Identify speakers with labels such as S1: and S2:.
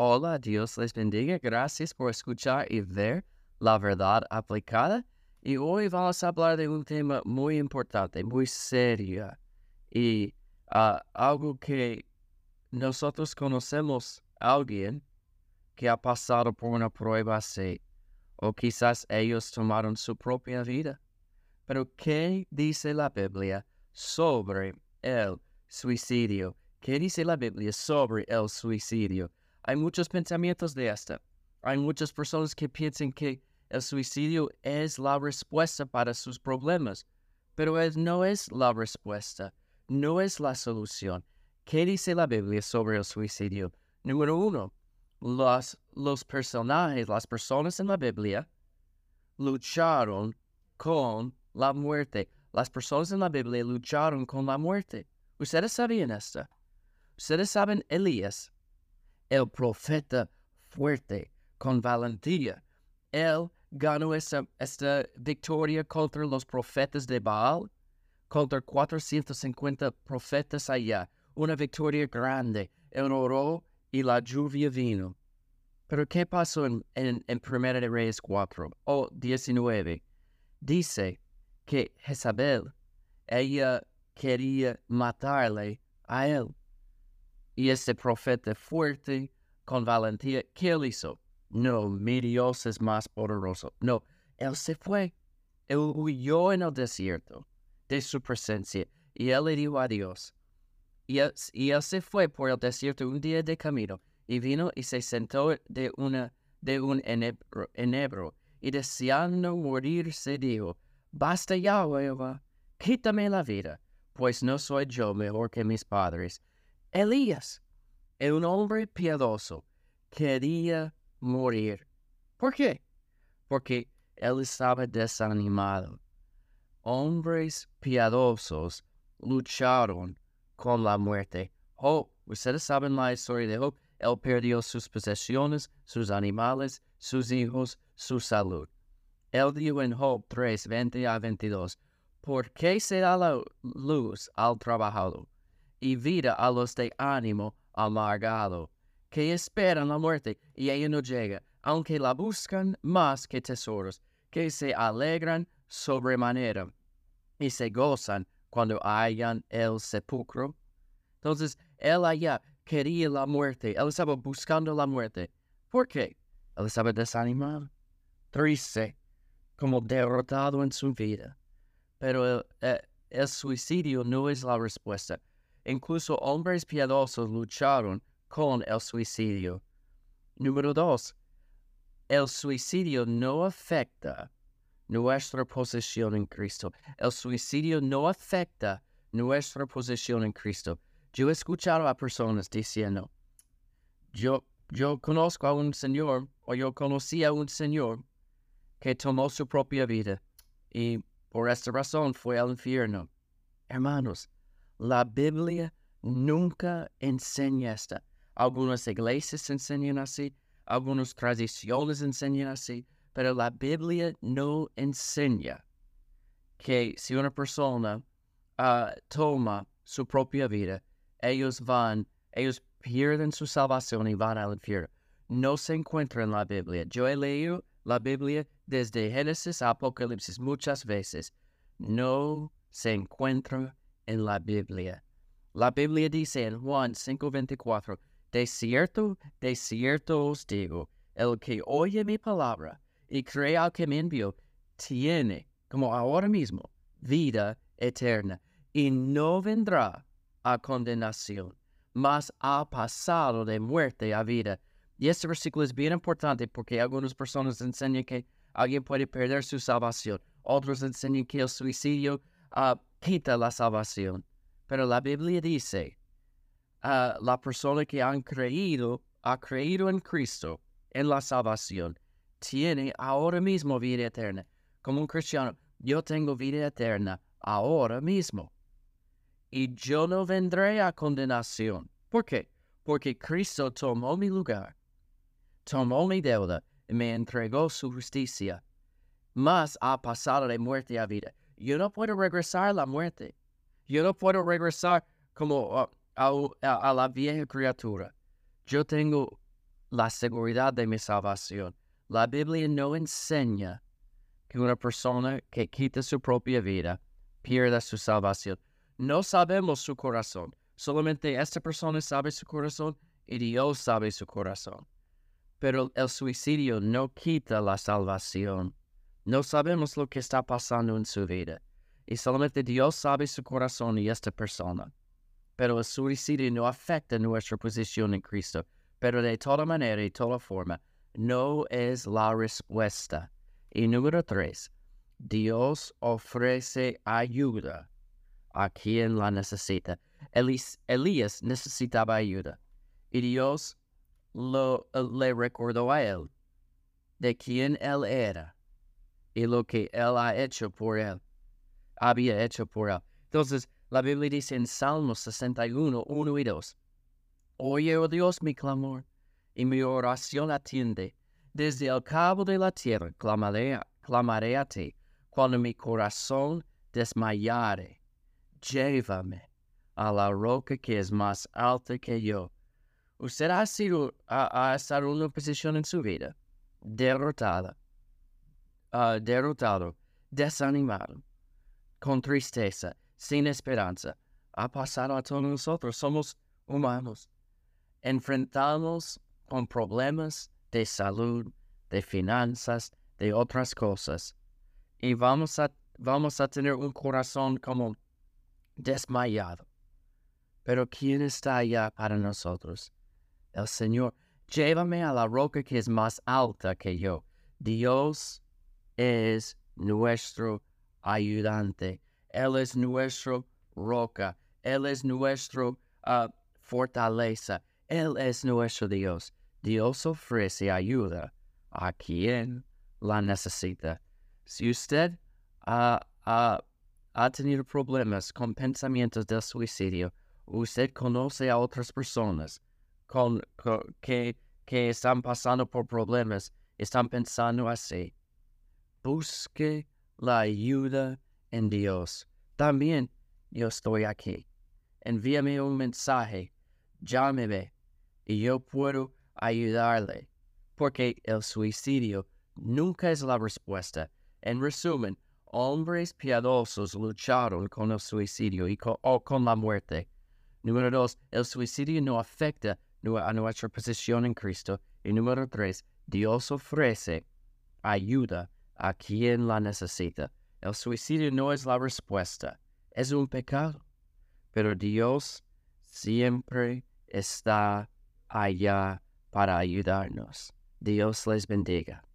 S1: Hola, Dios les bendiga. Gracias por escuchar y ver la verdad aplicada. Y hoy vamos a hablar de un tema muy importante, muy serio. Y ah, algo que nosotros conocemos a alguien que ha pasado por una prueba así. O quizás ellos tomaron su propia vida. Pero ¿qué dice la Biblia sobre el suicidio? ¿Qué dice la Biblia sobre el suicidio? Hay muchos pensamientos de esta. Hay muchas personas que piensan que el suicidio es la respuesta para sus problemas, pero no es la respuesta, no es la solución. ¿Qué dice la Biblia sobre el suicidio? Número uno, los, personajes, las personas en la Biblia lucharon con la muerte. Las personas en la Biblia lucharon con la muerte. ¿Ustedes sabían esto? Ustedes saben Elías, el profeta fuerte, con valentía. Él ganó esta, esta victoria contra los profetas de Baal, contra 450 profetas allá. Una victoria grande. Él oró y la lluvia vino. Pero ¿qué pasó en, en, Primera de Reyes 4 o 19? Dice que Jezabel, ella quería matarle a él. Y ese profeta fuerte, con valentía, ¿qué él hizo? No, mi Dios es más poderoso. No, él se fue. Él huyó en el desierto de su presencia y él le dijo a Dios. Y él, y él se fue por el desierto un día de camino y vino y se sentó de, una, de un enebro, enebro y deseando morir se dijo, Basta ya, Jehová, quítame la vida, pues no soy yo mejor que mis padres. Elías, un hombre piadoso, quería morir. ¿Por qué? Porque él estaba desanimado. Hombres piadosos lucharon con la muerte. Job, ustedes saben la historia de Job. Él perdió sus posesiones, sus animales, sus hijos, su salud. Él dijo en Job 3, 20 a 22, ¿por qué se da la luz al trabajador y vida a los de ánimo amargado, que esperan la muerte y ella no llega, aunque la buscan más que tesoros, que se alegran sobremanera y se gozan cuando hayan el sepulcro? Entonces, él allá quería la muerte, él estaba buscando la muerte. ¿Por qué? Él estaba desanimado, triste, como derrotado en su vida. Pero el, el suicidio no es la respuesta. Incluso hombres piadosos lucharon con el suicidio. Número dos, el suicidio no afecta nuestra posición en Cristo. El suicidio no afecta nuestra posición en Cristo. Yo he escuchado a personas diciendo, yo, yo conozco a un señor o yo conocí a un señor que tomó su propia vida y por esta razón fue al infierno. Hermanos, la Biblia nunca enseña esto. Algunas iglesias enseñan así, algunas tradiciones enseñan así, pero la Biblia no enseña que si una persona uh, toma su propia vida, ellos van, ellos pierden su salvación y van al infierno. No se encuentra en la Biblia. Yo he leído la Biblia desde Génesis a Apocalipsis muchas veces. No se encuentra en la Biblia. La Biblia dice en Juan 5:24, de cierto, de cierto os digo, el que oye mi palabra y cree al que me envió, tiene, como ahora mismo, vida eterna y no vendrá a condenación, mas ha pasado de muerte a vida. Y este versículo es bien importante porque algunas personas enseñan que alguien puede perder su salvación, otros enseñan que el suicidio uh, quita la salvación. Pero la Biblia dice, uh, la persona que han creído, ha creído en Cristo, en la salvación, tiene ahora mismo vida eterna. Como un cristiano, yo tengo vida eterna ahora mismo y yo no vendré a condenación. ¿Por qué? Porque Cristo tomó mi lugar, tomó mi deuda y me entregó su justicia. Más ha pasado de muerte a vida. Yo no puedo regresar a la muerte. Yo no puedo regresar como a, la vieja criatura. Yo tengo la seguridad de mi salvación. La Biblia no enseña que una persona que quita su propia vida pierda su salvación. No sabemos su corazón. Solamente esta persona sabe su corazón y Dios sabe su corazón. Pero el suicidio no quita la salvación. No sabemos lo que está pasando en su vida. Y solamente Dios sabe su corazón y esta persona. Pero el suicidio no afecta nuestra posición en Cristo. Pero de toda manera y toda forma, no es la respuesta. Y número tres, Dios ofrece ayuda a quien la necesita. Elías necesitaba ayuda y Dios lo, le recordó a él de quién él era y lo que él ha hecho por él, había hecho por él. Entonces, la Biblia dice en Salmos 61, 1 y 2, Oye, oh Dios, mi clamor, y mi oración atiende. Desde el cabo de la tierra clamaré, clamaré a ti, cuando mi corazón desmayare. Llévame a la roca que es más alta que yo. Usted ha sido, ha, estado en una posición en su vida derrotada, uh, derrotado, desanimado, con tristeza, sin esperanza. Ha pasado a todos nosotros, somos humanos. Enfrentamos con problemas de salud, de finanzas, de otras cosas. Y vamos a, vamos a tener un corazón como desmayado. Pero ¿quién está allá para nosotros? El Señor. Llévame a la roca que es más alta que yo. Dios es nuestro ayudante. Él es nuestro roca. Él es nuestro uh, fortaleza. Él es nuestro Dios. Dios ofrece ayuda a quien la necesita. Si usted ha tenido problemas con pensamientos del suicidio, usted conoce a otras personas con, que, que están pasando por problemas, están pensando así. Busque la ayuda en Dios. También yo estoy aquí. Envíame un mensaje, llámeme y yo puedo ayudarle. Porque el suicidio nunca es la respuesta. En resumen, hombres piadosos lucharon con el suicidio y con, o con la muerte. Número dos, el suicidio no afecta a nuestra posición en Cristo. Y número tres, Dios ofrece ayuda a quien la necesita. El suicidio no es la respuesta, es un pecado. Pero Dios siempre está allá para ayudarnos. Dios les bendiga.